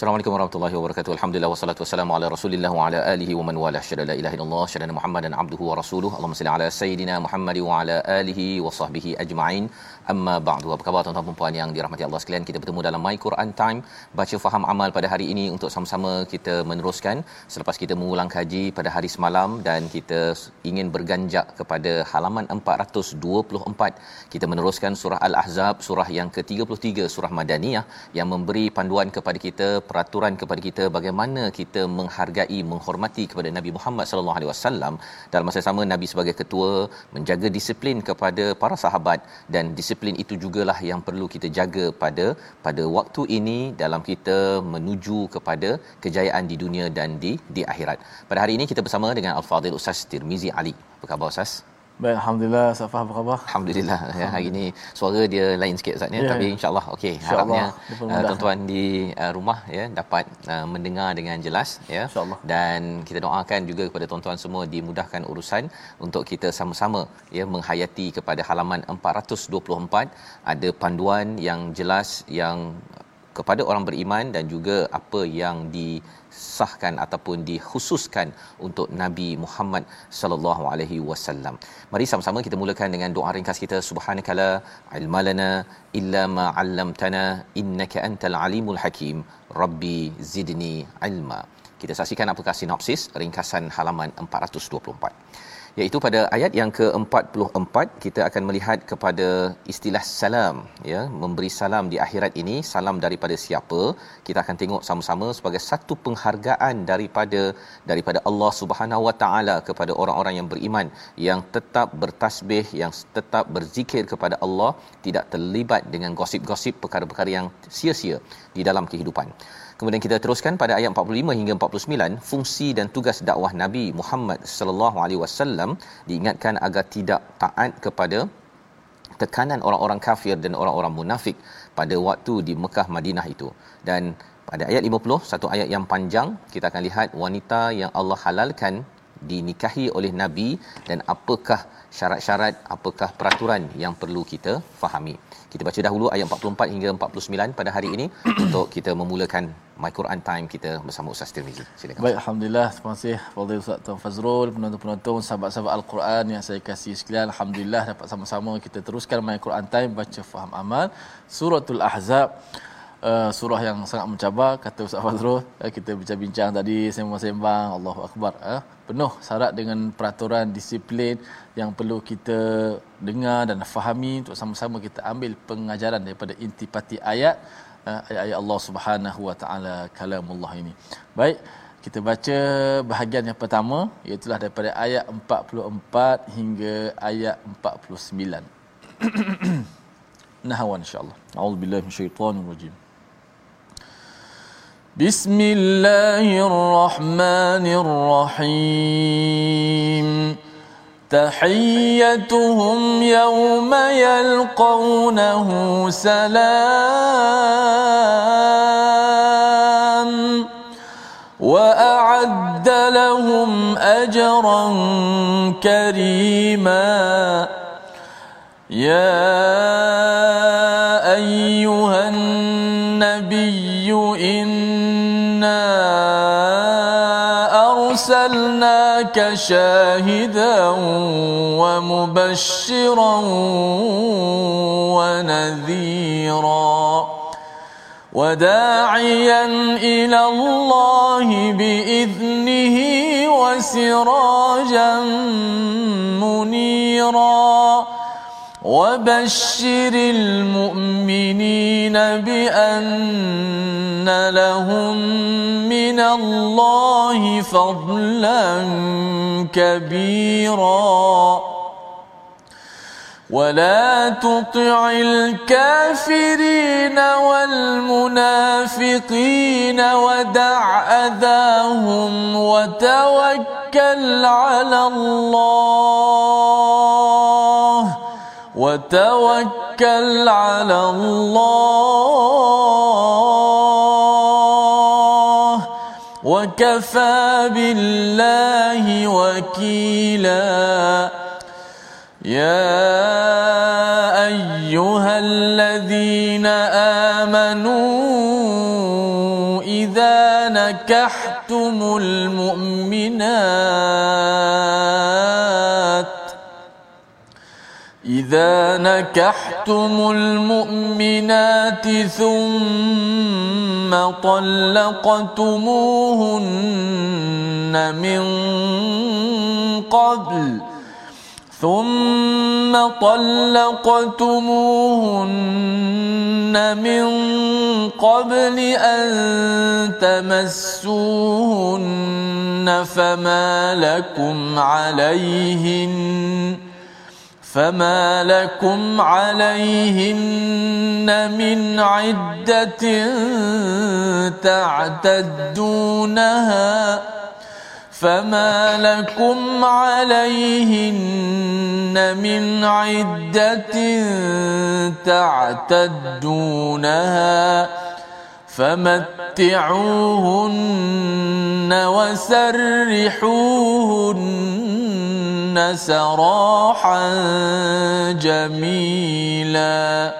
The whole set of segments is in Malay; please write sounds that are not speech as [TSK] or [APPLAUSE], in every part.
Assalamualaikum warahmatullahi wabarakatuh. Alhamdulillah wassalatu wassalamu ala Rasulillah wa ala alihi wa man wala syada la ilaha illallah syada Muhammadan abduhu wa rasuluhu. Allahumma salli ala sayidina Muhammad wa ala alihi wa sahbihi ajma'in. Amma ba'du. Apa khabar tuan-tuan dan puan yang dirahmati Allah sekalian? Kita bertemu dalam My Quran Time, baca faham amal pada hari ini untuk sama-sama kita meneruskan selepas kita mengulang kaji pada hari semalam dan kita ingin berganjak kepada halaman 424. Kita meneruskan surah Al-Ahzab, surah yang ke-33 surah Madaniyah yang memberi panduan kepada kita peraturan kepada kita bagaimana kita menghargai menghormati kepada Nabi Muhammad sallallahu alaihi wasallam dalam masa sama Nabi sebagai ketua menjaga disiplin kepada para sahabat dan disiplin itu jugalah yang perlu kita jaga pada pada waktu ini dalam kita menuju kepada kejayaan di dunia dan di di akhirat. Pada hari ini kita bersama dengan Al-Fadhil Ustaz Tirmizi Ali. Apa khabar Ustaz? Baik, Alhamdulillah. Safa apa khabar? Alhamdulillah ya hari ini suara dia lain sikit Ustaz ya Ya, tapi ya. insyaallah okey InsyaAllah, harapnya uh, tuan-tuan di uh, rumah ya dapat uh, mendengar dengan jelas ya InsyaAllah. dan kita doakan juga kepada tuan-tuan semua dimudahkan urusan untuk kita sama-sama ya menghayati kepada halaman 424 ada panduan yang jelas yang kepada orang beriman dan juga apa yang disahkan ataupun dikhususkan untuk Nabi Muhammad sallallahu alaihi wasallam. Mari sama-sama kita mulakan dengan doa ringkas kita subhanakala ilmalana illa ma 'allamtana innaka antal alimul hakim. Rabbi zidni ilma. Kita saksikan apakah sinopsis ringkasan halaman 424 iaitu pada ayat yang ke-44 kita akan melihat kepada istilah salam ya memberi salam di akhirat ini salam daripada siapa. Kita akan tengok sama-sama sebagai satu penghargaan daripada daripada Allah Subhanahu Wa Taala kepada orang-orang yang beriman yang tetap bertasbih yang tetap berzikir kepada Allah tidak terlibat dengan gosip-gosip perkara-perkara yang sia-sia di dalam kehidupan Kemudian kita teruskan pada ayat 45 hingga 49, fungsi dan tugas dakwah Nabi Muhammad sallallahu alaihi wasallam diingatkan agar tidak taat kepada tekanan orang-orang kafir dan orang-orang munafik pada waktu di Mekah Madinah itu. Dan pada ayat 50, satu ayat yang panjang, kita akan lihat wanita yang Allah halalkan dinikahi oleh Nabi dan apakah syarat-syarat, apakah peraturan yang perlu kita fahami. Kita baca dahulu ayat 44 hingga 49 pada hari ini [CLEARS THROAT] untuk kita memulakan My Quran Time kita bersama Ustaz Tirmizi. Silakan. Baik, Alhamdulillah. Terima kasih Fadil Ustaz Tuan Fazrul, penonton-penonton, sahabat-sahabat Al-Quran yang saya kasih sekalian. Alhamdulillah dapat sama-sama kita teruskan My Quran Time, baca faham amal. Suratul Ahzab. Uh, surah yang sangat mencabar kata Ustaz Fazrul uh, kita bincang-bincang tadi sembang-sembang Allahu akbar uh, penuh syarat dengan peraturan disiplin yang perlu kita dengar dan fahami untuk sama-sama kita ambil pengajaran daripada intipati ayat uh, ayat-ayat Allah Subhanahu wa taala kalamullah ini. Baik, kita baca bahagian yang pertama iaitu daripada ayat 44 hingga ayat 49. [CLEARS THROAT] Nahwan insya-Allah. A'udzubillahi rajim. بسم الله الرحمن الرحيم. تحيتهم يوم يلقونه سلام. وأعد لهم أجرا كريما. يا شاهدا ومبشرا ونذيرا. وداعيا إلى الله بإذنه وسراجا وبشر المؤمنين بأن لهم من الله فضلا كبيرا ولا تطع الكافرين والمنافقين ودع أذاهم وتوكل على الله وتوكل على الله وكفى بالله وكيلا. يا أيها الذين آمنوا إذا نكحتم المؤمنات إذا نكحتم المؤمنات ثم طلقتموهن من قبل ثم طلقتموهن من قبل أن تمسوهن فما لكم عليهن فما لكم عليهن من عدة تعتدونها فما لكم عليهن من عدة تعتدونها فمتعوهن وسرحوهن سراحا جميلا.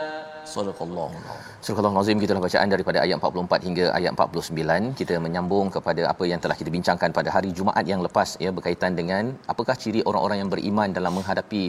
صدق الله العظيم. Surah gitulah bacaan daripada ayat 44 hingga ayat 49 kita menyambung kepada apa yang telah kita bincangkan pada hari Jumaat yang lepas ya berkaitan dengan apakah ciri orang-orang yang beriman dalam menghadapi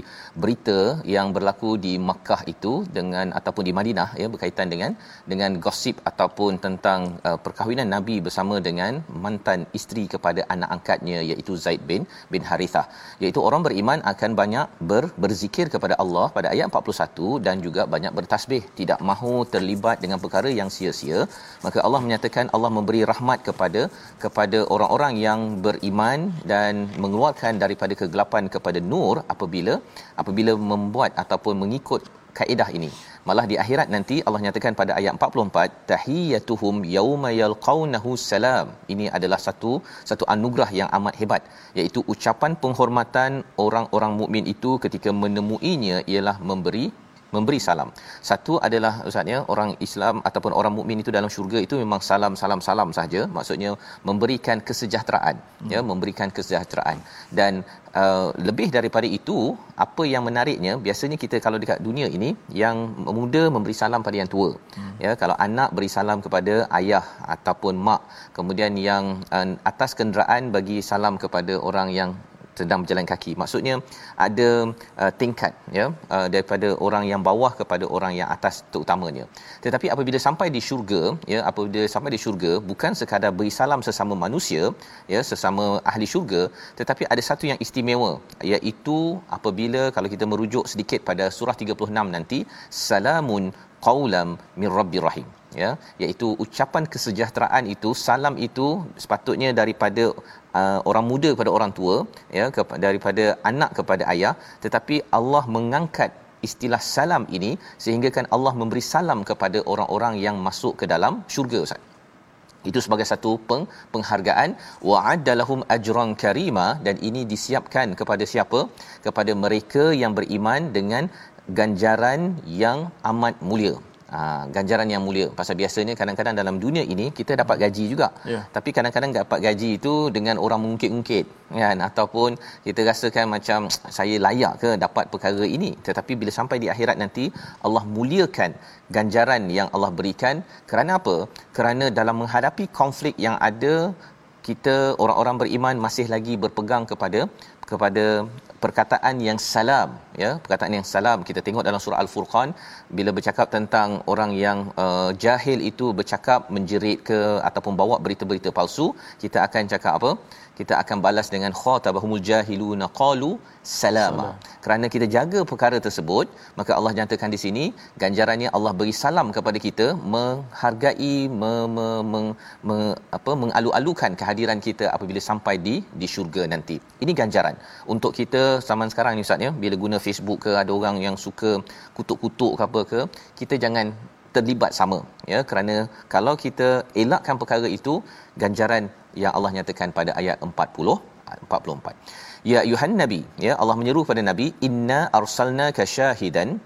berita yang berlaku di Makkah itu dengan ataupun di Madinah ya berkaitan dengan dengan gosip ataupun tentang uh, perkahwinan Nabi bersama dengan mantan isteri kepada anak angkatnya iaitu Zaid bin bin Harithah. Iaitu orang beriman akan banyak ber, berzikir kepada Allah pada ayat 41 dan juga banyak bertasbih. Tidak mahu terlibat terlibat dengan perkara yang sia-sia maka Allah menyatakan Allah memberi rahmat kepada kepada orang-orang yang beriman dan mengeluarkan daripada kegelapan kepada nur apabila apabila membuat ataupun mengikut kaedah ini. Malah di akhirat nanti Allah nyatakan pada ayat 44 tahiyatuhum yauma yalqaunahu salam. Ini adalah satu satu anugerah yang amat hebat iaitu ucapan penghormatan orang-orang mukmin itu ketika menemuinya ialah memberi memberi salam. Satu adalah ustaz ya, orang Islam ataupun orang mukmin itu dalam syurga itu memang salam salam salam saja. Maksudnya memberikan kesejahteraan, hmm. ya, memberikan kesejahteraan. Dan uh, lebih daripada itu, apa yang menariknya, biasanya kita kalau dekat dunia ini yang muda memberi salam pada yang tua. Hmm. Ya, kalau anak beri salam kepada ayah ataupun mak, kemudian yang uh, atas kenderaan bagi salam kepada orang yang sedang berjalan kaki. Maksudnya ada uh, tingkat ya uh, daripada orang yang bawah kepada orang yang atas terutamanya. Tetapi apabila sampai di syurga ya apabila sampai di syurga bukan sekadar beri salam sesama manusia ya sesama ahli syurga tetapi ada satu yang istimewa iaitu apabila kalau kita merujuk sedikit pada surah 36 nanti salamun qaulam min rabbir rahim ya iaitu ucapan kesejahteraan itu salam itu sepatutnya daripada uh, orang muda kepada orang tua ya daripada anak kepada ayah tetapi Allah mengangkat istilah salam ini sehingga kan Allah memberi salam kepada orang-orang yang masuk ke dalam syurga ustaz. Itu sebagai satu peng, penghargaan. Wa'adalahum ajran karima dan ini disiapkan kepada siapa? Kepada mereka yang beriman dengan ganjaran yang amat mulia Ha, ganjaran yang mulia. Pasal biasanya kadang-kadang dalam dunia ini kita dapat gaji juga. Yeah. tapi kadang-kadang dapat gaji itu dengan orang mengungkit-ungkit kan? Ataupun kita rasakan macam [TSK] saya layak ke dapat perkara ini. Tetapi bila sampai di akhirat nanti Allah muliakan ganjaran yang Allah berikan. Kerana apa? Kerana dalam menghadapi konflik yang ada kita orang-orang beriman masih lagi berpegang kepada kepada perkataan yang salam ya perkataan yang salam. Kita tengok dalam surah al-furqan bila bercakap tentang orang yang uh, jahil itu bercakap menjerit ke ataupun bawa berita-berita palsu kita akan cakap apa kita akan balas dengan khatabahumul jahiluna qalu salama. Kerana kita jaga perkara tersebut maka Allah nyatakan di sini ganjarannya Allah beri salam kepada kita menghargai me, me, me, me, apa mengalu-alukan kehadiran kita apabila sampai di di syurga nanti. Ini ganjaran. Untuk kita zaman sekarang ni ustaz ya bila guna Facebook ke ada orang yang suka kutuk-kutuk ke apa ke kita jangan terlibat sama ya. Kerana kalau kita elakkan perkara itu ganjaran yang Allah nyatakan pada ayat 40 44 ya ayuhan nabi ya Allah menyeru kepada nabi inna arsalnaka syahidan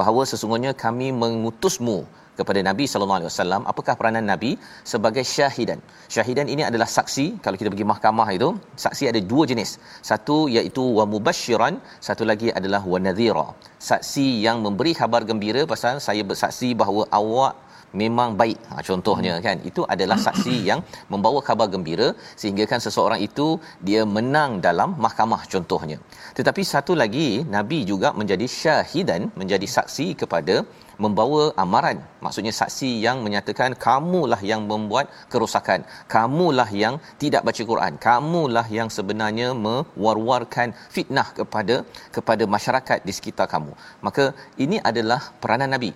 bahawa sesungguhnya kami mengutusmu kepada Nabi sallallahu alaihi wasallam. Apakah peranan Nabi? Sebagai syahidan. Syahidan ini adalah saksi. Kalau kita pergi mahkamah itu saksi ada dua jenis. Satu iaitu wa mubashiran satu lagi adalah wa nadhira. Saksi yang memberi khabar gembira pasal saya bersaksi bahawa awak memang baik. Ha, contohnya kan itu adalah saksi yang membawa khabar gembira sehingga kan seseorang itu dia menang dalam mahkamah contohnya. Tetapi satu lagi nabi juga menjadi syahidan menjadi saksi kepada membawa amaran. Maksudnya saksi yang menyatakan kamulah yang membuat kerosakan kamulah yang tidak baca Quran kamulah yang sebenarnya mewar-warkan fitnah kepada kepada masyarakat di sekitar kamu. Maka ini adalah peranan nabi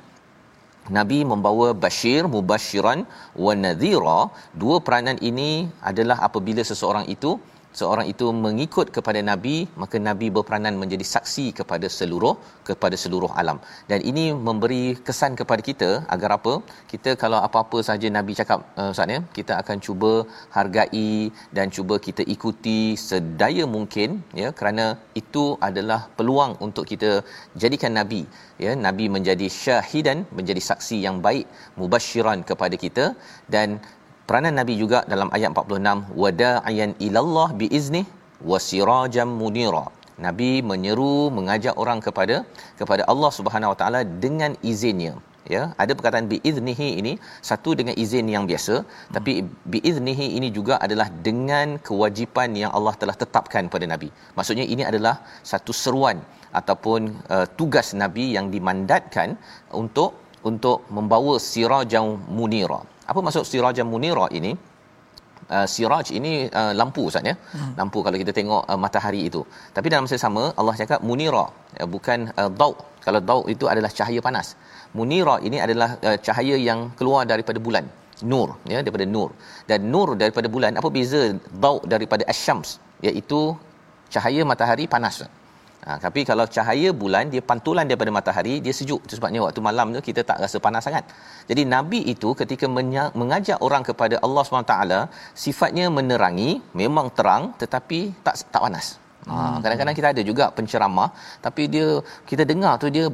Nabi membawa bashir mubashiran wa nadhira. Dua peranan ini adalah apabila seseorang itu seorang itu mengikut kepada nabi maka nabi berperanan menjadi saksi kepada seluruh kepada seluruh alam. Dan ini memberi kesan kepada kita agar apa? Kita kalau apa-apa saja nabi cakap uh, ustaz ya kita akan cuba hargai dan cuba kita ikuti sedaya mungkin ya kerana itu adalah peluang untuk kita jadikan nabi. Ya nabi menjadi syahidan menjadi saksi yang baik mubasyiran kepada kita. Dan peranan nabi juga dalam ayat 46 wada'iyan ilallah biizni wasirajam munira. Nabi menyeru mengajak orang kepada kepada Allah Subhanahu Wa Taala dengan izinnya. Ya ada perkataan biiznihi ini satu dengan izin yang biasa hmm. tapi biiznihi ini juga adalah dengan kewajipan yang Allah telah tetapkan pada nabi. Maksudnya ini adalah satu seruan ataupun uh, tugas nabi yang dimandatkan untuk untuk membawa sirajam munira apa maksud sirajam munira ini? Uh, siraj ini uh, lampu ustaz ya? Hmm. lampu kalau kita tengok uh, matahari itu. Tapi dalam masa sama Allah cakap munira uh, bukan uh, dau. Kalau dau itu adalah cahaya panas. Munira ini adalah uh, cahaya yang keluar daripada bulan. Nur ya daripada nur. Dan nur daripada bulan apa beza dau daripada asyams iaitu cahaya matahari panas Ha, tapi kalau cahaya bulan dia pantulan daripada matahari dia sejuk itu sebabnya waktu malam tu kita tak rasa panas sangat. Jadi nabi itu ketika menya- mengajak orang kepada Allah SWT sifatnya menerangi memang terang tetapi tak tak panas. Ha, kadang-kadang kita ada juga penceramah tapi dia kita dengar tu dia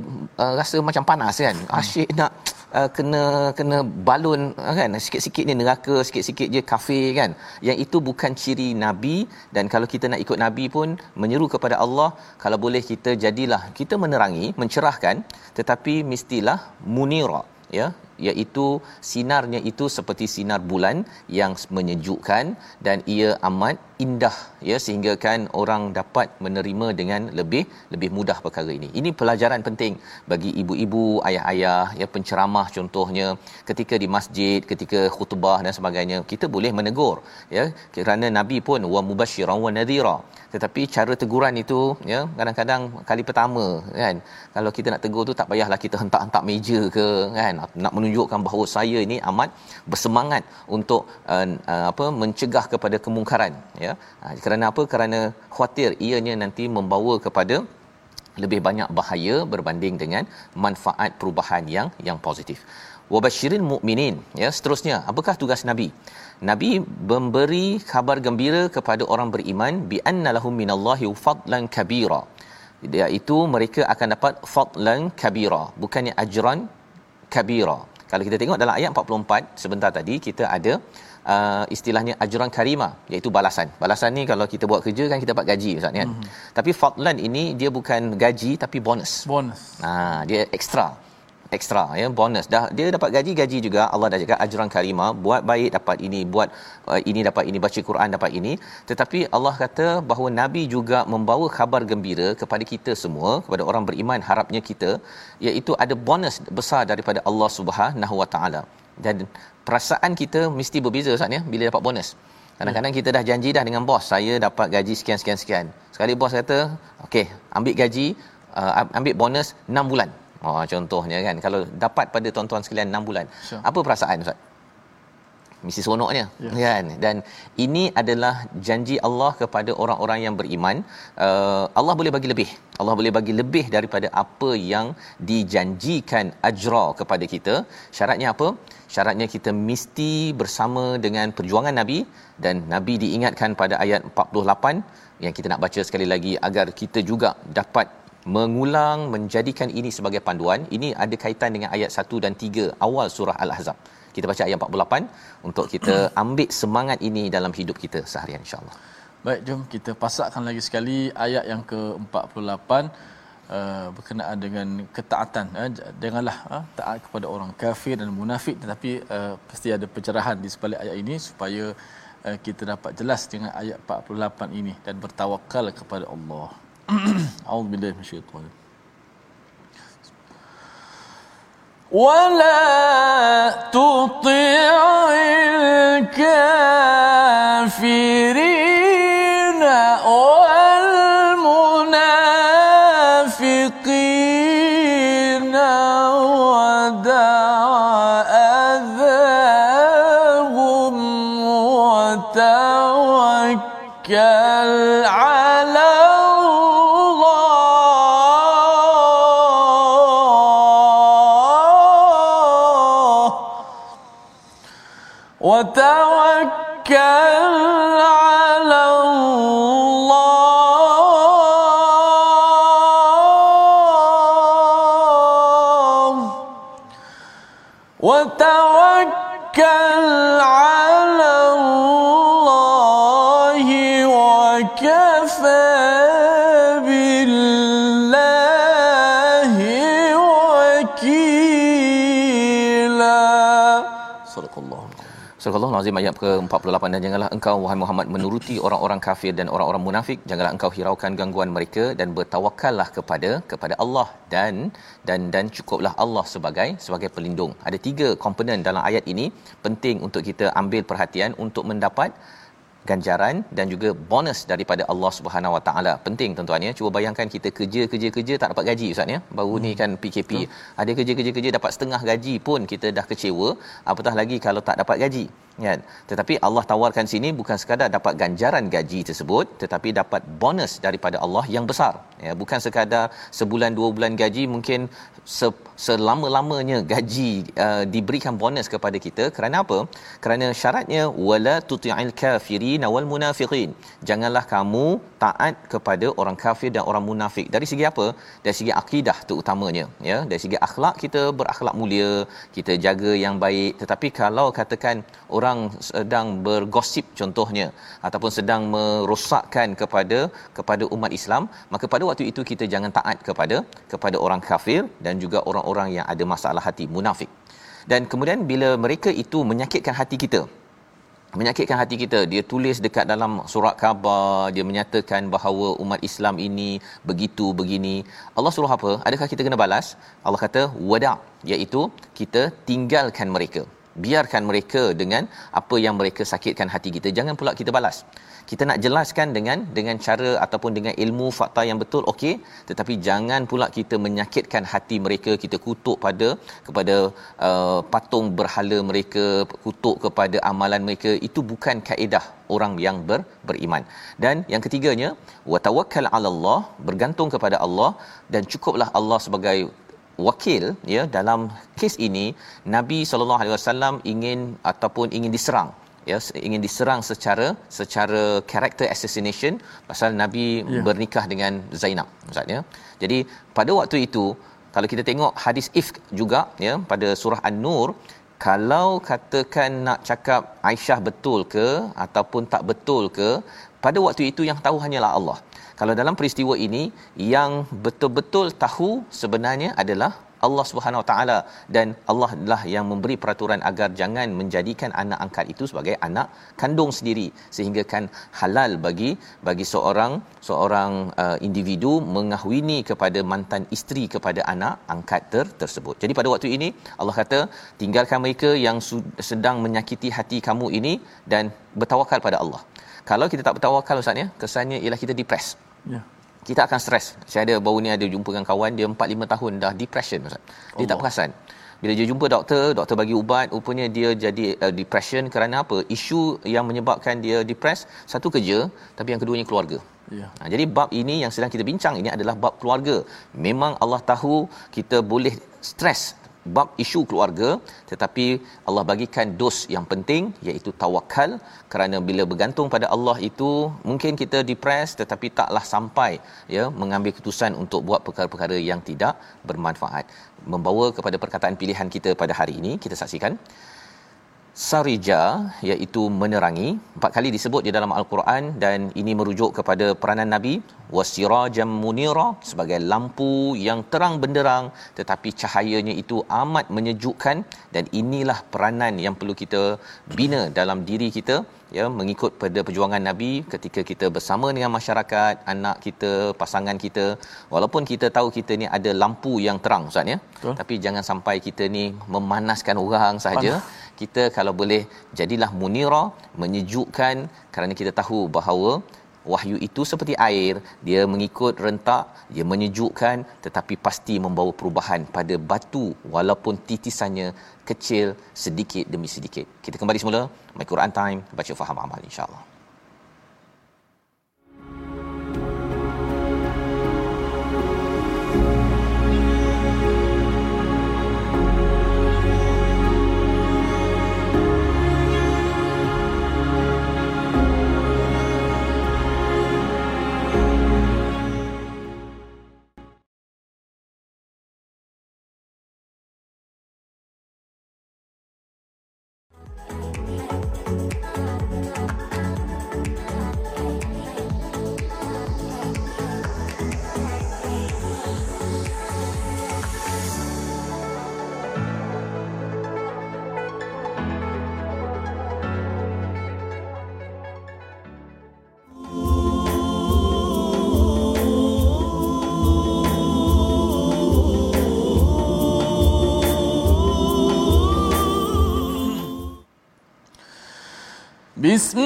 uh, rasa macam panas kan. Asyik nak uh, kena kena balun uh, kan. Sikit-sikit ni neraka sikit-sikit je kafe kan. Yang itu bukan ciri nabi dan kalau kita nak ikut nabi pun menyeru kepada Allah kalau boleh kita jadilah kita menerangi mencerahkan tetapi mestilah munira ya. Iaitu sinarnya itu seperti sinar bulan yang menyejukkan dan ia amat indah ya sehingga kan orang dapat menerima dengan lebih lebih mudah perkara ini. Ini pelajaran penting bagi ibu-ibu, ayah-ayah, ya penceramah contohnya. Ketika di masjid, ketika khutbah dan sebagainya, kita boleh menegur ya. Kerana nabi pun wa mubasyiran wa nadhira. Tetapi cara teguran itu ya kadang-kadang kali pertama kan. Kalau kita nak tegur tu tak payahlah kita hentak-hentak meja ke kan. Nak menunjukkan bahawa saya ini amat bersemangat untuk uh, uh, apa mencegah kepada kemungkaran ya ha, kerana apa? Kerana khawatir ianya nanti membawa kepada lebih banyak bahaya berbanding dengan manfaat perubahan yang yang positif. Wabashirin mukminin ya seterusnya. Apakah tugas nabi? Nabi memberi khabar gembira kepada orang beriman bi anna lahum minallahi fadlan kabira. Iaitu mereka akan dapat fadlan kabira bukannya ajran kabira. Kalau kita tengok dalam ayat 44 sebentar tadi kita ada uh, istilahnya ajran karima iaitu balasan. Balasan ni kalau kita buat kerja kan kita dapat gaji ustaz kan. Mm-hmm. Tapi fadlan ini dia bukan gaji tapi bonus. Bonus. Ha dia ekstra. ekstra ya bonus dah dia dapat gaji gaji juga Allah dah cakap ajran karimah buat baik dapat ini buat uh, ini dapat ini baca Quran dapat ini tetapi Allah kata bahawa nabi juga membawa khabar gembira kepada kita semua kepada orang beriman harapnya kita iaitu ada bonus besar daripada Allah Subhanahu Wa Taala dan perasaan kita mesti berbeza Ustaz ya bila dapat bonus. Kadang-kadang kita dah janji dah dengan bos saya dapat gaji sekian sekian sekian. Sekali bos kata okey ambil gaji uh, ambil bonus 6 bulan. Oh contohnya kan kalau dapat pada tuan-tuan sekalian 6 bulan. Sure. apa perasaan ustaz mesti seronoknya yeah. kan? Dan ini adalah janji Allah kepada orang-orang yang beriman. Uh, Allah boleh bagi lebih. Allah boleh bagi lebih daripada apa yang dijanjikan ajra kepada kita. Syaratnya apa? Syaratnya kita mesti bersama dengan perjuangan nabi. Dan nabi diingatkan pada ayat 48 yang kita nak baca sekali lagi agar kita juga dapat mengulang menjadikan ini sebagai panduan. Ini ada kaitan dengan ayat 1 dan 3 awal surah al-ahzab kita baca ayat 48 untuk kita [CLEARS THROAT] ambil semangat ini dalam hidup kita seharian insyaallah. Baik, jom kita pasakkan lagi sekali ayat yang ke-48 uh, eh, berkenaan dengan ketaatan. eh, janganlah uh, eh, taat kepada orang kafir dan munafik tetapi uh, pasti ada pencerahan di sebalik ayat ini supaya uh, kita dapat jelas dengan ayat 48 ini dan bertawakal kepada Allah. [CLEARS THROAT] A'udzubillahi minasyaitanir rajim. ولا تطع الكافرين. Ke-48 dan janganlah engkau wahai Muhammad menuruti orang-orang kafir dan orang-orang munafik janganlah engkau hiraukan gangguan mereka dan bertawakallah kepada kepada Allah dan dan dan cukuplah Allah sebagai sebagai pelindung. Ada tiga komponen dalam ayat ini penting untuk kita ambil perhatian untuk mendapat ganjaran dan juga bonus daripada Allah Subhanahu Wa Taala. Penting tuan-tuan ya. Cuba bayangkan kita kerja kerja kerja tak dapat gaji ustaz ya. Baru hmm. ni kan PKP. Betul. Ada kerja kerja kerja dapat setengah gaji pun kita dah kecewa, apatah lagi kalau tak dapat gaji kan? Tetapi Allah tawarkan sini bukan sekadar dapat ganjaran gaji tersebut tetapi dapat bonus daripada Allah yang besar. Ya bukan sekadar sebulan dua bulan gaji mungkin se- selama-lamanya gaji uh, diberikan bonus kepada kita. Kerana apa? Kerana syaratnya wala tuti'il kafirin wal munafiqin. Janganlah kamu taat kepada orang kafir dan orang munafik. Dari segi apa? Dari segi akidah terutamanya ya. Dari segi akhlak kita berakhlak mulia kita jaga yang baik. Tetapi kalau katakan orang sedang bergosip contohnya ataupun sedang merosakkan kepada kepada umat Islam maka pada waktu itu kita jangan taat kepada kepada orang kafir dan juga orang-orang yang ada masalah hati munafik. Dan kemudian bila mereka itu menyakitkan hati kita menyakitkan hati kita dia tulis dekat dalam surat khabar dia menyatakan bahawa umat Islam ini begitu begini. Allah suruh apa? Adakah kita kena balas? Allah kata wada iaitu kita tinggalkan mereka biarkan mereka dengan apa yang mereka sakitkan hati kita. Jangan pula kita balas. Kita nak jelaskan dengan dengan cara ataupun dengan ilmu fakta yang betul okey. Tetapi jangan pula kita menyakitkan hati mereka kita kutuk pada kepada uh, patung berhala mereka kutuk kepada amalan mereka. Itu bukan kaedah orang yang ber, beriman. Dan yang ketiganya wa tawakkal 'ala Allah bergantung kepada Allah dan cukuplah Allah sebagai wakil ya dalam kes ini Nabi sallallahu alaihi wasallam ingin ataupun ingin diserang ya ingin diserang secara secara character assassination pasal Nabi ya. bernikah dengan Zainab maksudnya jadi pada waktu itu kalau kita tengok hadis ifk juga ya pada surah an-nur kalau katakan nak cakap Aisyah betul ke ataupun tak betul ke pada waktu itu yang tahu hanyalah Allah kalau dalam peristiwa ini yang betul-betul tahu sebenarnya adalah Allah Subhanahu Wa Taala dan Allah lah yang memberi peraturan agar jangan menjadikan anak angkat itu sebagai anak kandung sendiri sehingga kan halal bagi bagi seorang seorang uh, individu mengahwini kepada mantan isteri kepada anak angkat ter, tersebut. Jadi pada waktu ini Allah kata tinggalkan mereka yang sedang menyakiti hati kamu ini dan bertawakal pada Allah. Kalau kita tak bertawakal ustaz ya, kesannya ialah kita depres. Ya. Kita akan stres. Saya ada baru ni ada jumpa dengan kawan dia 4 5 tahun dah depression ustaz. Dia Allah. tak perasan. Bila dia jumpa doktor, doktor bagi ubat, rupanya dia jadi uh, depression kerana apa? Isu yang menyebabkan dia depres satu kerja, tapi yang keduanya keluarga. Ya. Ha, jadi bab ini yang sedang kita bincang ini adalah bab keluarga. Memang Allah tahu kita boleh stres bab isu keluarga tetapi Allah bagikan dos yang penting iaitu tawakal kerana bila bergantung pada Allah itu mungkin kita depres tetapi taklah sampai ya mengambil keputusan untuk buat perkara-perkara yang tidak bermanfaat. Membawa kepada perkataan pilihan kita pada hari ini kita saksikan Sarija iaitu menerangi empat kali disebut di dalam al-Quran dan ini merujuk kepada peranan Nabi wasirajam munira sebagai lampu yang terang benderang tetapi cahayanya itu amat menyejukkan dan inilah peranan yang perlu kita bina dalam diri kita ya mengikut pada perjuangan Nabi ketika kita bersama dengan masyarakat anak kita pasangan kita. Walaupun kita tahu kita ni ada lampu yang terang ustaz ya. Tapi jangan sampai kita ni memanaskan orang saja kita kalau boleh jadilah munira menyejukkan kerana kita tahu bahawa wahyu itu seperti air. Dia mengikut rentak dia menyejukkan tetapi pasti membawa perubahan pada batu walaupun titisannya kecil sedikit demi sedikit. Kita kembali semula. My Quran time. Baca faham amal insyaallah بسم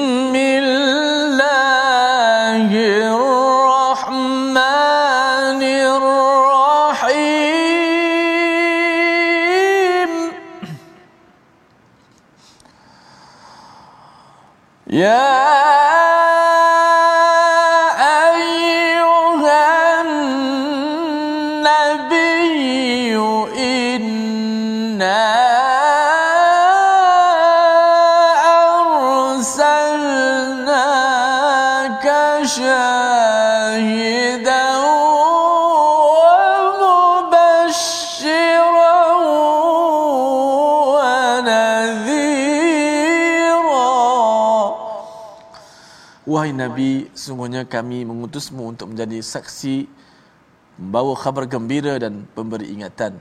Nabi, sungguhnya kami mengutusmu untuk menjadi saksi, membawa khabar gembira dan pemberi ingatan.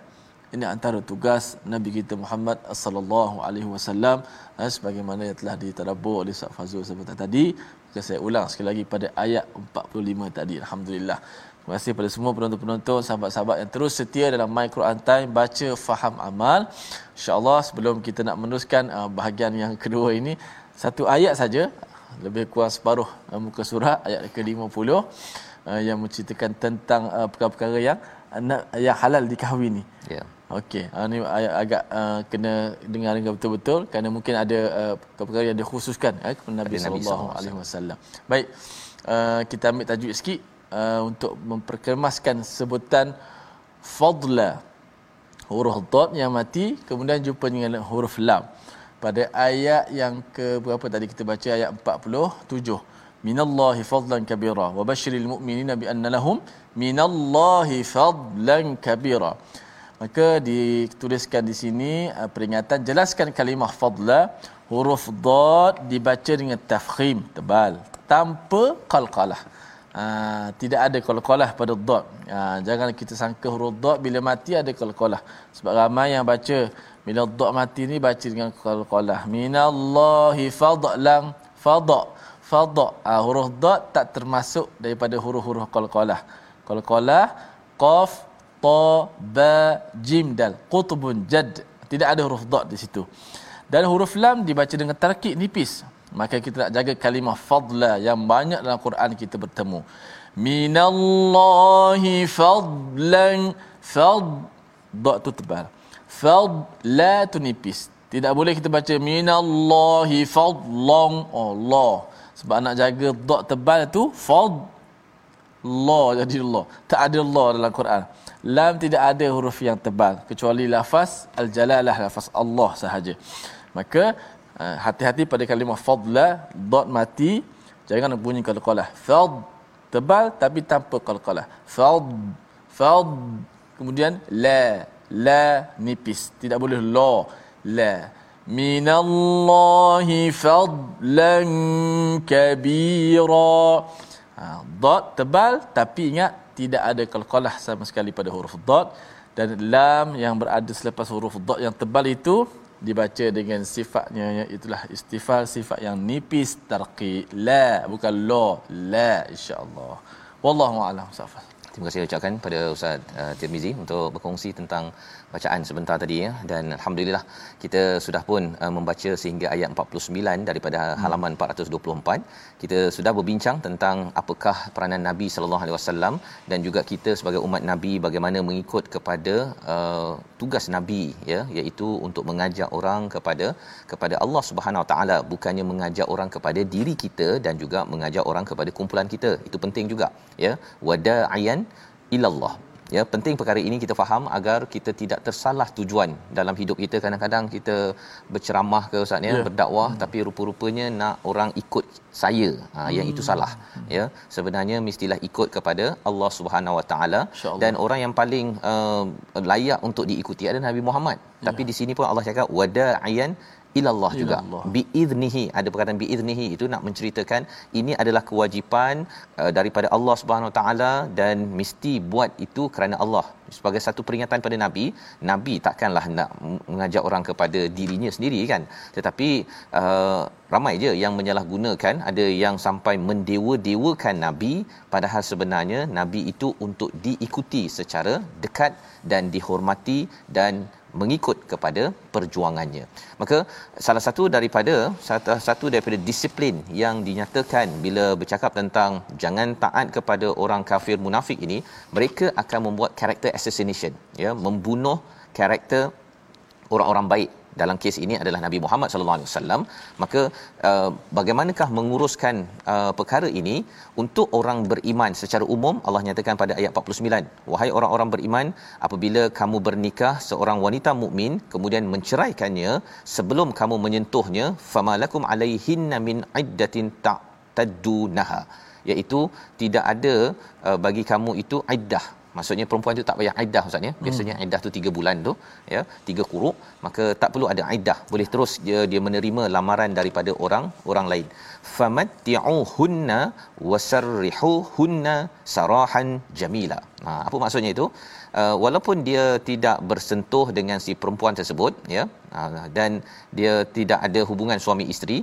Ini antara tugas Nabi kita Muhammad sallallahu alaihi wasallam eh, sebagaimana yang telah ditadabbur oleh Ustaz Fazul sebentar tadi. Maka saya ulang sekali lagi pada ayat 45 tadi. Alhamdulillah. Terima kasih kepada semua penonton-penonton, sahabat-sahabat yang terus setia dalam My Quran Time baca faham amal. Insya-Allah sebelum kita nak meneruskan uh, bahagian yang kedua ini, satu ayat saja lebih kurang separuh uh, muka surah ayat ke-50 uh, yang menceritakan tentang uh, perkara-perkara yang uh, yang halal dikahwini. Ya. Yeah. Okey, uh, ni ayat agak uh, kena dengar dengan betul-betul kerana mungkin ada uh, perkara yang dikhususkan eh, kepada Nabi sallallahu alaihi wasallam. Baik, uh, kita ambil tajuk sikit uh, untuk memperkemaskan sebutan fadla huruf dad yang mati kemudian jumpa dengan huruf lam pada ayat yang ke berapa tadi kita baca? Ayat 47 minallahi fadlan kabira. Wa basyiril mu'minina bi anna lahum minallahi fadlan kabira. Maka dituliskan di sini uh, peringatan jelaskan kalimah fadla huruf dad dibaca dengan tafkhim tebal tanpa qalqalah. Uh, tidak ada qalqalah pada dot. Uh, jangan kita sangka huruf dot bila mati ada qalqalah. Sebab ramai yang baca bila dot mati ni baca dengan qalqalah. Minallahi fadlan fadha fadha. Uh, huruf dot tak termasuk daripada huruf-huruf qalqalah. Qalqalah qaf ta ba jim dal qutbun jad. Tidak ada huruf dot di situ. Dan huruf lam dibaca dengan tarkik nipis maka kita nak jaga kalimah fadla yang banyak dalam Quran kita bertemu minallahi fadlan fad dot tu tebal fad la tu nipis tidak boleh kita baca minallahi fadlan Allah sebab nak jaga dot tebal tu fad Allah jadi Allah tak ada Allah dalam Quran. Lam tidak ada huruf yang tebal kecuali lafaz al-jalalah lafaz Allah sahaja. Maka Ah, hati-hati pada kalimah fadla dot mati. Jangan bunyi qalqalah fad tebal tapi tanpa qalqalah fad fad kemudian la la nipis. Tidak boleh la. La. Minallahi fadlan kabira. Ha, dot tebal tapi ingat tidak ada qalqalah sama sekali pada huruf dot. Dan lam yang berada selepas huruf dot yang tebal itu dibaca dengan sifatnya itulah istifal sifat yang nipis tarqi. La bukan la. La insyaallah. Wallahu a'lam safal terima kasih ucapkan pada ustaz uh, Tirmizi untuk berkongsi tentang bacaan sebentar tadi ya. Dan alhamdulillah kita sudah pun uh, membaca sehingga ayat 49 daripada hmm. halaman 424 kita sudah berbincang tentang apakah peranan Nabi sallallahu alaihi wasallam dan juga kita sebagai umat Nabi bagaimana mengikut kepada uh, tugas Nabi ya iaitu untuk mengajak orang kepada kepada Allah Subhanahu Wa Taala. Bukannya mengajak orang kepada diri kita dan juga mengajak orang kepada kumpulan kita. Itu penting juga ya. Wada'iyan ilallah ya penting perkara ini kita faham agar kita tidak tersalah tujuan dalam hidup kita kadang-kadang kita berceramah ke ustaz ya yeah. berdakwah hmm. tapi rupa-rupanya nak orang ikut saya ha hmm. yang itu salah hmm. ya sebenarnya mestilah ikut kepada Allah Subhanahu Wa Taala dan orang yang paling uh, layak untuk diikuti adalah Nabi Muhammad yeah. tapi di sini pun Allah cakap wada'iyan ilallah juga. Biiznihi ada perkataan biiznihi itu nak menceritakan ini adalah kewajipan uh, daripada Allah Subhanahu taala dan mesti buat itu kerana Allah. Sebagai satu peringatan pada nabi nabi takkanlah nak mengajak orang kepada dirinya sendiri kan? Tetapi uh, ramai je yang menyalahgunakan. Ada yang sampai mendewa-dewakan nabi. Padahal sebenarnya nabi itu untuk diikuti secara dekat dan dihormati dan mengikut kepada perjuangannya. Maka salah satu daripada salah satu daripada disiplin yang dinyatakan bila bercakap tentang jangan taat kepada orang kafir munafik ini, mereka akan membuat character assassination, ya, membunuh karakter orang-orang baik dalam kes ini adalah Nabi Muhammad sallallahu alaihi wasallam. Maka uh, bagaimanakah menguruskan uh, perkara ini untuk orang beriman? Secara umum Allah nyatakan pada ayat 49 wahai orang-orang beriman apabila kamu bernikah seorang wanita mukmin kemudian menceraikannya sebelum kamu menyentuhnya famalakum alaihinna min iddatin ta'tadunaha. Iaitu tidak ada uh, bagi kamu itu iddah maksudnya perempuan tu tak payah iddah ustaz ya? Biasanya hmm. iddah tu 3 bulan tu ya 3 kuruk maka tak perlu ada iddah boleh terus dia dia menerima lamaran daripada orang orang lain. Famatti'uhunna wasarrihuhunna sarahan jamila. Ha apa maksudnya itu uh, walaupun dia tidak bersentuh dengan si perempuan tersebut ya uh, dan dia tidak ada hubungan suami isteri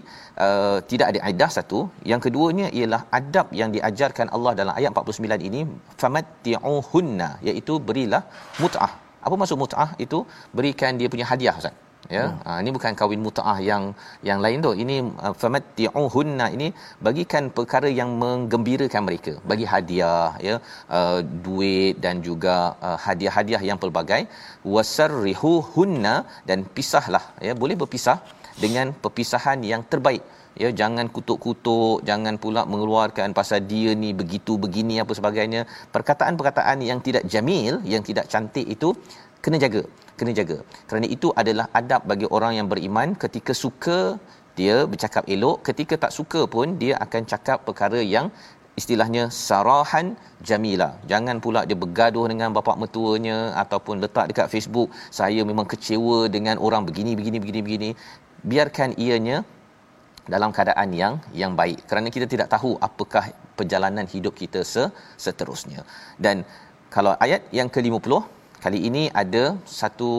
uh, tidak ada iddah satu. Yang keduanya ialah adab yang diajarkan Allah dalam ayat 49 ini famatti'uhunna iaitu berilah mut'ah. Apa maksud mut'ah itu? Berikan dia punya hadiah ustaz ya. Hmm. ha, ini bukan kahwin mutaah yang yang lain tu. Ini uh, famatti'uhunna ini bagikan perkara yang menggembirakan mereka. Bagi hadiah ya. Uh, duit dan juga uh, hadiah-hadiah yang pelbagai. Wasarrihuhunna dan pisahlah ya. Boleh berpisah dengan perpisahan yang terbaik. Ya jangan kutuk-kutuk jangan pula mengeluarkan pasal dia ni begitu begini apa sebagainya. Perkataan-perkataan yang tidak jamil yang tidak cantik itu kena jaga kena jaga. Kerana itu adalah adab bagi orang yang beriman. Ketika suka dia bercakap elok. Ketika tak suka pun dia akan cakap perkara yang istilahnya sarahan jamila jangan pula dia bergaduh dengan bapa mertuanya ataupun letak dekat Facebook saya memang kecewa dengan orang begini begini begini begini. Biarkan ianya dalam keadaan yang yang baik. Kerana kita tidak tahu apakah perjalanan hidup kita seterusnya. Dan kalau ayat yang ke-50 kali ini ada satu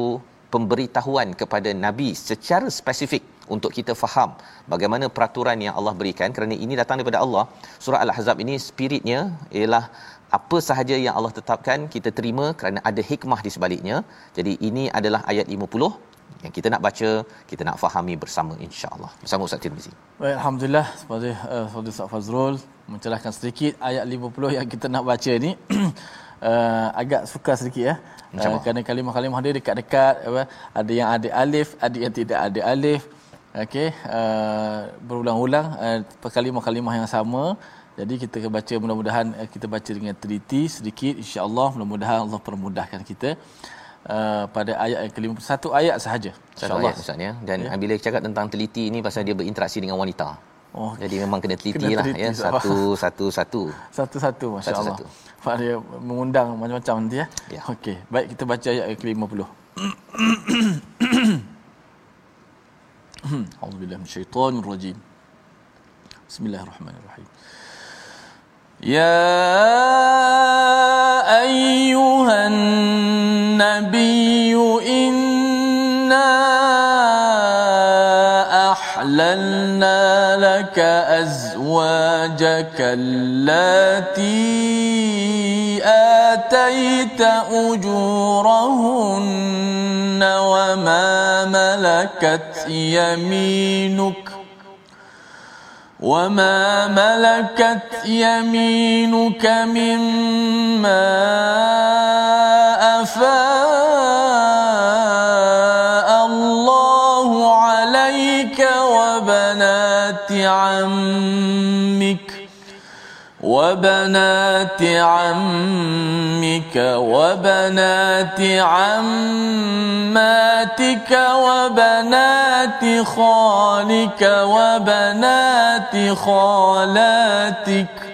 pemberitahuan kepada nabi secara spesifik untuk kita faham bagaimana peraturan yang Allah berikan. Kerana ini datang daripada Allah. Surah al-ahzab ini spiritnya ialah apa sahaja yang Allah tetapkan kita terima kerana ada hikmah di sebaliknya. Jadi ini adalah ayat 50 yang kita nak baca kita nak fahami bersama insya-Allah. Bersama Ustaz Tirmizi. Baik alhamdulillah. Seperti uh, Ustaz Fazrul mencerahkan sedikit ayat 50 yang kita nak baca ni uh, [CLEARS THROAT] agak suka sedikit ya. Uh, kerana kalimah-kalimah dia dekat-dekat apa ada yang ada alif, ada yang tidak ada alif. Okey, uh, berulang-ulang uh, kalimah-kalimah yang sama. Jadi kita baca mudah-mudahan uh, kita baca dengan teliti sedikit insya-Allah mudah-mudahan Allah permudahkan kita. Uh, pada ayat yang kelima satu ayat sahaja insyaallah ustaz ya dan ya. bila cakap tentang teliti ini pasal dia berinteraksi dengan wanita oh jadi memang kena teliti kena lah ya satu satu satu satu satu masyaallah Pak dia mengundang macam-macam nanti ya, ya. okey baik kita baca ayat yang kelima puluh A'udzubillahi minasyaitonir rajim Bismillahirrahmanirrahim يا ايها النبي انا احللنا لك أزواجك اللاتي آتيت أجورهن وما ملكت يمينك وما ملكت يمينك مما افاء عمك وبنات عمك وبنات عماتك وبنات خالك وبنات خالاتك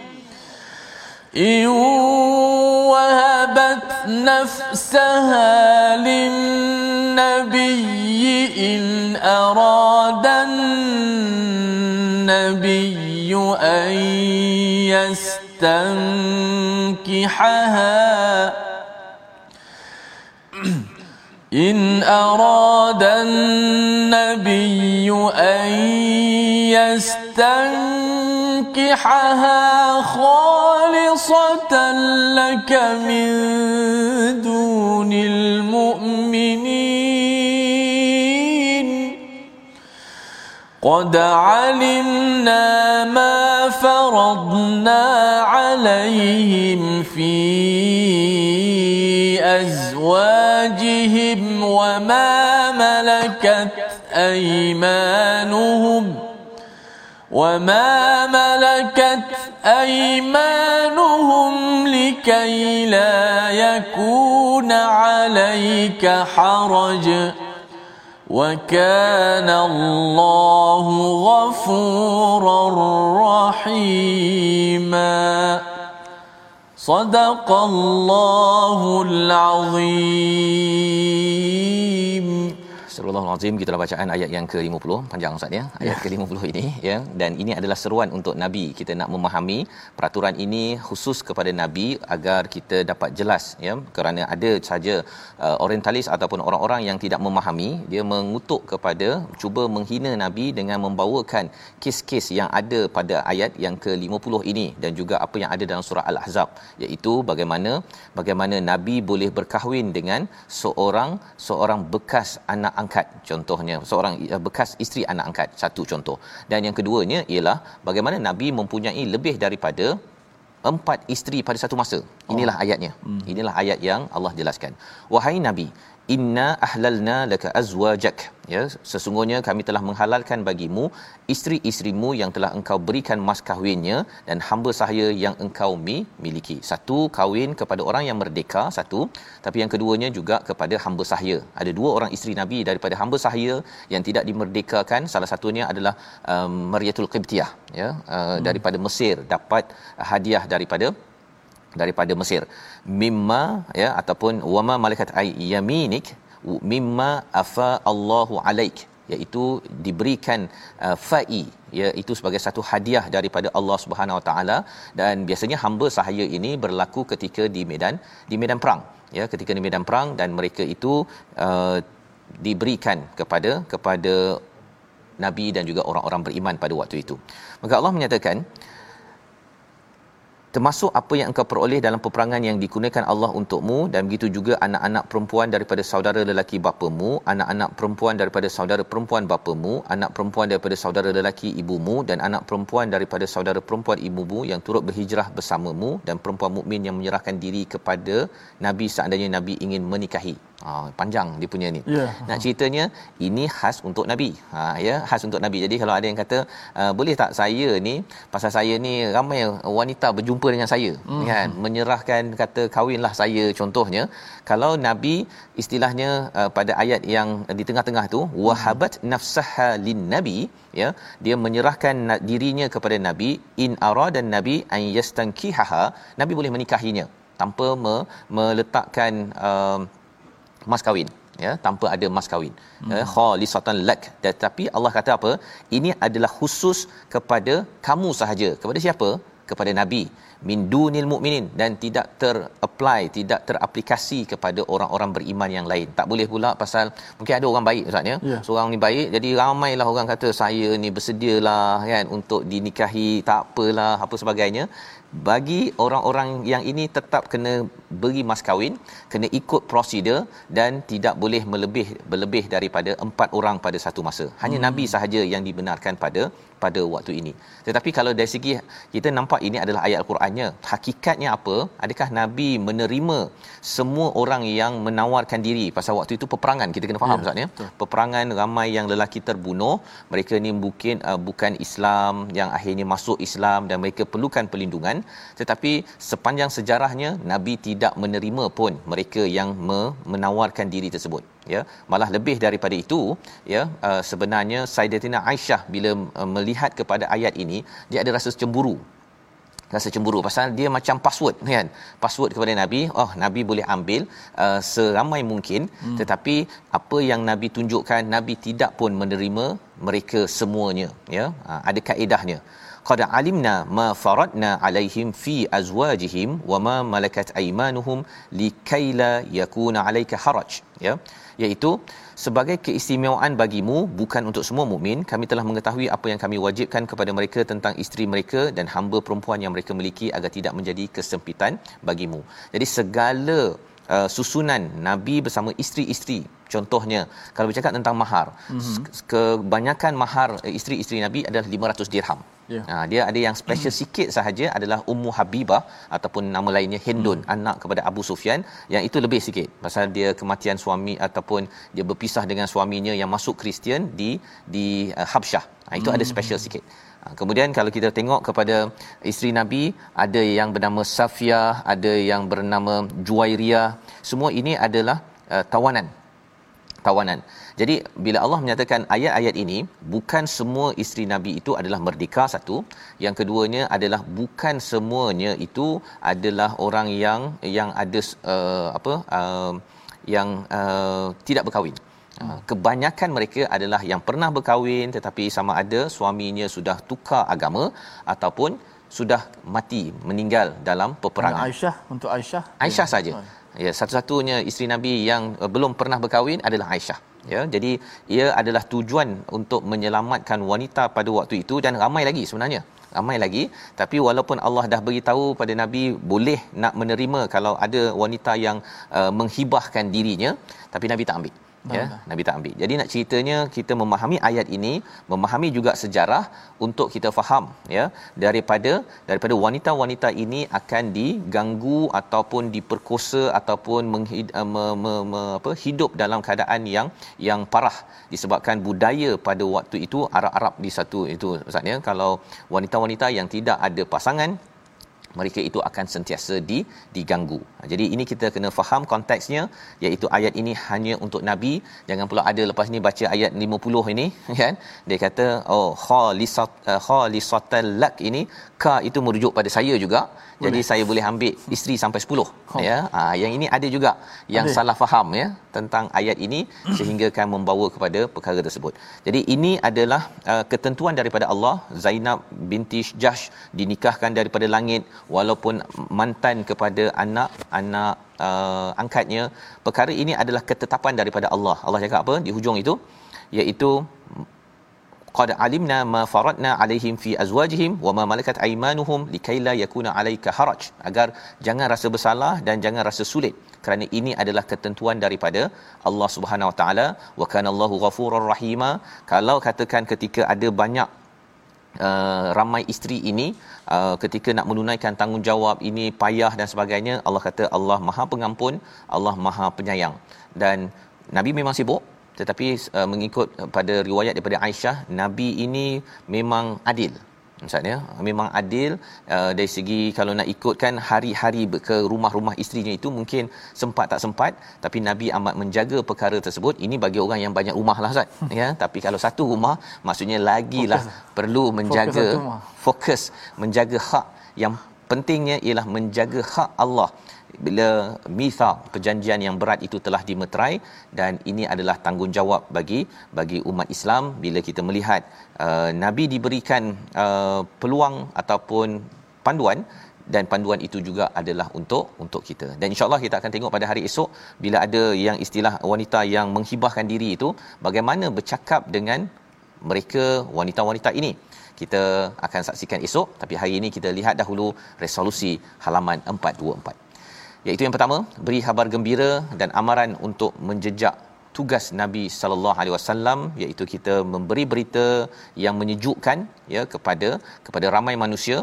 إن وهبت نفسها للنبي إن أراد النبي أن يستنكحها [CLEARS THROAT] إن أراد النبي أن يستنكحها خالصة لك من دون المؤمنين. قد علمنا ما فرضنا عليهم في أزواجهم وما ملكت أيمانهم. وما ملكت أيمانهم لكي لا يكون عليك حرج وكان الله غفورا رحيما صدق الله العظيم Astagfirullahalazim kita bacaan ayat yang ke-50 panjang ustaz ya? Ayat ya. ke-50 ini ya? Dan ini adalah seruan untuk nabi. Kita nak memahami peraturan ini khusus kepada nabi agar kita dapat jelas ya? Kerana ada saja uh, orientalis ataupun orang-orang yang tidak memahami dia mengutuk kepada cuba menghina nabi dengan membawakan kes-kes yang ada pada ayat yang ke-50 ini dan juga apa yang ada dalam surah al-ahzab iaitu bagaimana bagaimana nabi boleh berkahwin dengan seorang seorang bekas anak angkat. Contohnya seorang bekas isteri anak angkat satu contoh. Dan yang keduanya ialah bagaimana nabi mempunyai lebih daripada empat isteri pada satu masa. Inilah oh. ayatnya. Hmm. inilah ayat yang Allah jelaskan. Wahai nabi inna ahlalna laka azwajak. Ya sesungguhnya kami telah menghalalkan bagimu isteri-isterimu yang telah engkau berikan mas kahwinnya dan hamba sahaya yang engkau mi, miliki. Satu kahwin kepada orang yang merdeka satu. Tapi yang keduanya juga kepada hamba sahaya. Ada dua orang isteri nabi daripada hamba sahaya yang tidak dimerdekakan. Salah satunya adalah um, Maryatul Qibtiyah ya uh, hmm. daripada Mesir. Dapat hadiah daripada daripada Mesir. Mimma ya ataupun wama malakat ay yaminik mimma afa Allahu alaik iaitu diberikan uh, fai iaitu sebagai satu hadiah daripada Allah Subhanahu Wa Taala. Dan biasanya hamba sahaya ini berlaku ketika di medan di medan perang ya ketika di medan perang dan mereka itu uh, diberikan kepada kepada nabi dan juga orang-orang beriman pada waktu itu. Maka Allah menyatakan termasuk apa yang engkau peroleh dalam peperangan yang dikurniakan Allah untukmu dan begitu juga anak-anak perempuan daripada saudara lelaki bapamu anak-anak perempuan daripada saudara perempuan bapamu anak perempuan daripada saudara lelaki ibumu dan anak perempuan daripada saudara perempuan ibumu yang turut berhijrah bersamamu dan perempuan mukmin yang menyerahkan diri kepada nabi seandainya nabi ingin menikahi Ha, panjang dia punya ni. Yeah. Nak ceritanya ini khas untuk nabi. Ha ya, khas untuk nabi. Jadi kalau ada yang kata uh, boleh tak saya ni pasal saya ni ramai wanita berjumpa dengan saya mm. kan menyerahkan kata kahwinlah saya contohnya. Kalau nabi istilahnya uh, pada ayat yang di tengah-tengah tu mm. wahabat nafsaha lin nabi ya dia menyerahkan dirinya kepada nabi in arada nabi an yastankihaha nabi boleh menikahinya tanpa me- meletakkan uh, mas kahwin ya tanpa ada mas kahwin. Hmm. ya khalisatan lak. Tetapi Allah kata apa? Ini adalah khusus kepada kamu sahaja. Kepada siapa? Kepada nabi. Min dunil mukminin dan tidak ter-apply tidak teraplikasi kepada orang-orang beriman yang lain. Tak boleh pula pasal mungkin ada orang baik ustaz ya? Yeah. seorang ni baik jadi ramailah orang kata saya ni bersedialah kan untuk dinikahi tak apalah apa sebagainya. Bagi orang-orang yang ini tetap kena beri mas kahwin kena ikut prosedur dan tidak boleh melebih berlebih daripada empat orang pada satu masa. Hanya hmm. nabi sahaja yang dibenarkan pada pada waktu ini. Tetapi kalau dari segi kita nampak ini adalah ayat al-Qurannya. Hakikatnya apa? Adakah nabi menerima semua orang yang menawarkan diri? Pasal waktu itu peperangan. Kita kena faham ya, ustaz ya? peperangan ramai yang lelaki terbunuh. Mereka ni mungkin uh, bukan Islam yang akhirnya masuk Islam dan mereka perlukan perlindungan. Tetapi sepanjang sejarahnya nabi tidak menerima pun mereka yang me- menawarkan diri tersebut ya. Malah lebih daripada itu ya uh, sebenarnya Sayyidatina Aisyah bila uh, melihat kepada ayat ini dia ada rasa cemburu. Rasa cemburu pasal dia macam password kan? Password kepada nabi oh nabi boleh ambil uh, seramai mungkin. Hmm. tetapi apa yang nabi tunjukkan nabi tidak pun menerima mereka semuanya ya. Uh, ada kaedahnya qad alimna ma faradna alaihim fi azwajihim wa ma malakat aymanuhum likaila yakuna alayka haraj. Ya. Iaitu sebagai keistimewaan bagimu bukan untuk semua mukmin kami telah mengetahui apa yang kami wajibkan kepada mereka tentang isteri mereka dan hamba perempuan yang mereka miliki agar tidak menjadi kesempitan bagimu. Jadi segala uh, susunan nabi bersama isteri-isteri contohnya kalau bercakap tentang mahar mm-hmm. kebanyakan mahar uh, isteri-isteri nabi adalah 500 dirham Yeah. Ha, dia ada yang special sikit sahaja adalah Ummu Habibah ataupun nama lainnya Hindun hmm. anak kepada Abu Sufyan yang itu lebih sikit pasal dia kematian suami ataupun dia berpisah dengan suaminya yang masuk Kristian di di uh, Habsyah. Ha, itu hmm. ada special sikit. Ha, kemudian kalau kita tengok kepada isteri Nabi ada yang bernama Safia, ada yang bernama Juwairiyah. Semua ini adalah uh, tawanan tawanan. Jadi bila Allah menyatakan ayat-ayat ini bukan semua isteri Nabi itu adalah merdeka satu, yang keduanya adalah bukan semuanya itu adalah orang yang yang ada uh, apa uh, yang uh, tidak berkahwin. Kebanyakan mereka adalah yang pernah berkahwin tetapi sama ada suaminya sudah tukar agama ataupun sudah mati meninggal dalam peperangan. Aisyah untuk Aisyah. Aisyah saja. Ya, satu-satunya isteri Nabi yang uh, belum pernah berkahwin adalah Aisyah. Ya, jadi ia adalah tujuan untuk menyelamatkan wanita pada waktu itu dan ramai lagi sebenarnya. Ramai lagi, tapi walaupun Allah dah beritahu pada Nabi boleh nak menerima kalau ada wanita yang uh, menghibahkan dirinya, tapi Nabi tak ambil. Ya nabi tak ambil. Jadi nak ceritanya kita memahami ayat ini memahami juga sejarah untuk kita faham ya. Daripada daripada wanita-wanita ini akan diganggu ataupun diperkosa ataupun menghid, uh, me, me, me, apa hidup dalam keadaan yang yang parah. Disebabkan budaya pada waktu itu Arab-Arab di satu itu maksudnya kalau wanita-wanita yang tidak ada pasangan mereka itu akan sentiasa di diganggu. Ha, jadi ini kita kena faham konteksnya iaitu ayat ini hanya untuk nabi. Jangan pula ada lepas ni baca ayat 50 ini [LAUGHS] kan. Dia kata oh khalisat uh, khalisatal lak ini ka itu merujuk pada saya juga. Jadi saya boleh ambil isteri sampai 10 oh. ya. Ha, yang ini ada juga yang ada. salah faham ya tentang ayat ini sehingga kan membawa kepada perkara tersebut. Jadi ini adalah uh, ketentuan daripada Allah. Zainab binti Jahsh dinikahkan daripada langit walaupun mantan kepada anak anak uh, angkatnya. Perkara ini adalah ketetapan daripada Allah. Allah cakap apa di hujung itu? Iaitu qad alimna ma faradna alaihim fi azwajihim wa ma malakat aymanuhum likaila yakuna alayka haraj. Agar jangan rasa bersalah dan jangan rasa sulit. Kerana ini adalah ketentuan daripada Allah Subhanahu Wa Taala. Wa kana Allahu ghafurur rahima. Kalau katakan ketika ada banyak Uh, ramai isteri ini uh, ketika nak menunaikan tanggungjawab ini payah dan sebagainya Allah kata Allah Maha Pengampun Allah Maha Penyayang. Dan Nabi memang sibuk tetapi uh, mengikut pada riwayat daripada Aisyah nabi ini memang adil. Maksudnya memang adil uh, dari segi kalau nak ikutkan hari-hari ke rumah-rumah isterinya itu mungkin sempat tak sempat. Tapi nabi amat menjaga perkara tersebut. Ini bagi orang yang banyak rumah lah Ustaz hmm. ya? Tapi kalau satu rumah maksudnya lagilah fokus. perlu menjaga fokus, fokus menjaga hak. Yang pentingnya ialah menjaga hak Allah bila mithaq perjanjian yang berat itu telah dimeterai dan ini adalah tanggungjawab bagi bagi umat Islam bila kita melihat uh, nabi diberikan uh, peluang ataupun panduan dan panduan itu juga adalah untuk untuk kita. Dan insya-Allah kita akan tengok pada hari esok bila ada yang istilah wanita yang menghibahkan diri itu bagaimana bercakap dengan mereka wanita-wanita ini. Kita akan saksikan esok tapi hari ini kita lihat dahulu resolusi halaman 424 iaitu yang pertama beri khabar gembira dan amaran untuk menjejak tugas Nabi sallallahu alaihi wasallam iaitu kita memberi berita yang menyejukkan ya kepada kepada ramai manusia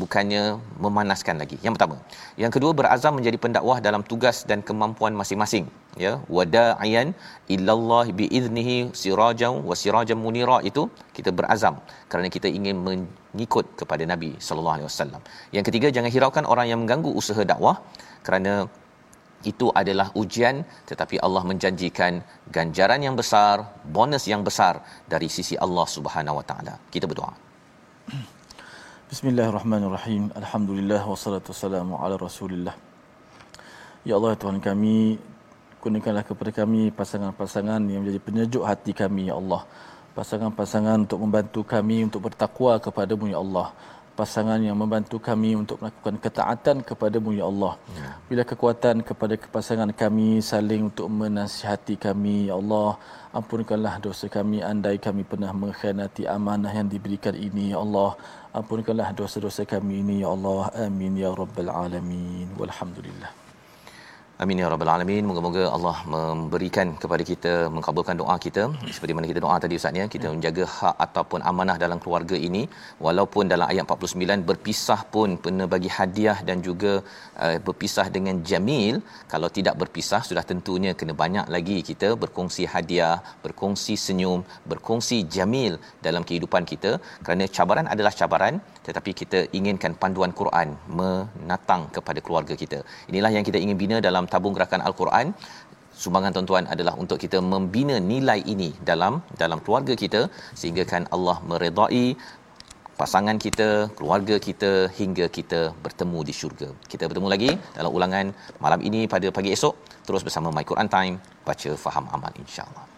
bukannya memanaskan lagi. Yang pertama. Yang kedua berazam menjadi pendakwah dalam tugas dan kemampuan masing-masing. Ya, wada'iyan illallah biiznihi sirajan wa sirajan munira itu kita berazam kerana kita ingin mengikut kepada Nabi sallallahu alaihi wasallam. Yang ketiga jangan hiraukan orang yang mengganggu usaha dakwah kerana itu adalah ujian tetapi Allah menjanjikan ganjaran yang besar, bonus yang besar dari sisi Allah Subhanahu Wa Taala. Kita berdoa. Bismillahirrahmanirrahim. Alhamdulillah wassalatu wassalamu ala Rasulillah. Ya Allah Tuhan kami, kurniakanlah kepada kami pasangan-pasangan yang menjadi penyejuk hati kami ya Allah. Pasangan-pasangan untuk membantu kami untuk bertakwa kepadamu ya Allah pasangan yang membantu kami untuk melakukan ketaatan kepadamu ya Allah. Bila kekuatan kepada pasangan kami saling untuk menasihati kami ya Allah, ampunkanlah dosa kami andai kami pernah mengkhianati amanah yang diberikan ini ya Allah. Ampunkanlah dosa-dosa kami ini ya Allah. Amin ya rabbal alamin. Walhamdulillah. Amin ya rabbal alamin. Moga-moga Allah memberikan kepada kita mengabulkan doa kita. Seperti mana kita doa tadi ustaz ya, kita menjaga hak ataupun amanah dalam keluarga ini. Walaupun dalam ayat 49 berpisah pun pernah bagi hadiah dan juga uh, berpisah dengan jamil, kalau tidak berpisah sudah tentunya kena banyak lagi kita berkongsi hadiah, berkongsi senyum, berkongsi jamil dalam kehidupan kita. Kerana cabaran adalah cabaran tetapi kita inginkan panduan Quran menatang kepada keluarga kita. Inilah yang kita ingin bina dalam tabung gerakan Al-Quran sumbangan tuan-tuan adalah untuk kita membina nilai ini dalam dalam keluarga kita sehingga kan Allah meredai pasangan kita, keluarga kita hingga kita bertemu di syurga. Kita bertemu lagi dalam ulangan malam ini pada pagi esok terus bersama My Quran Time baca faham amal insya-Allah.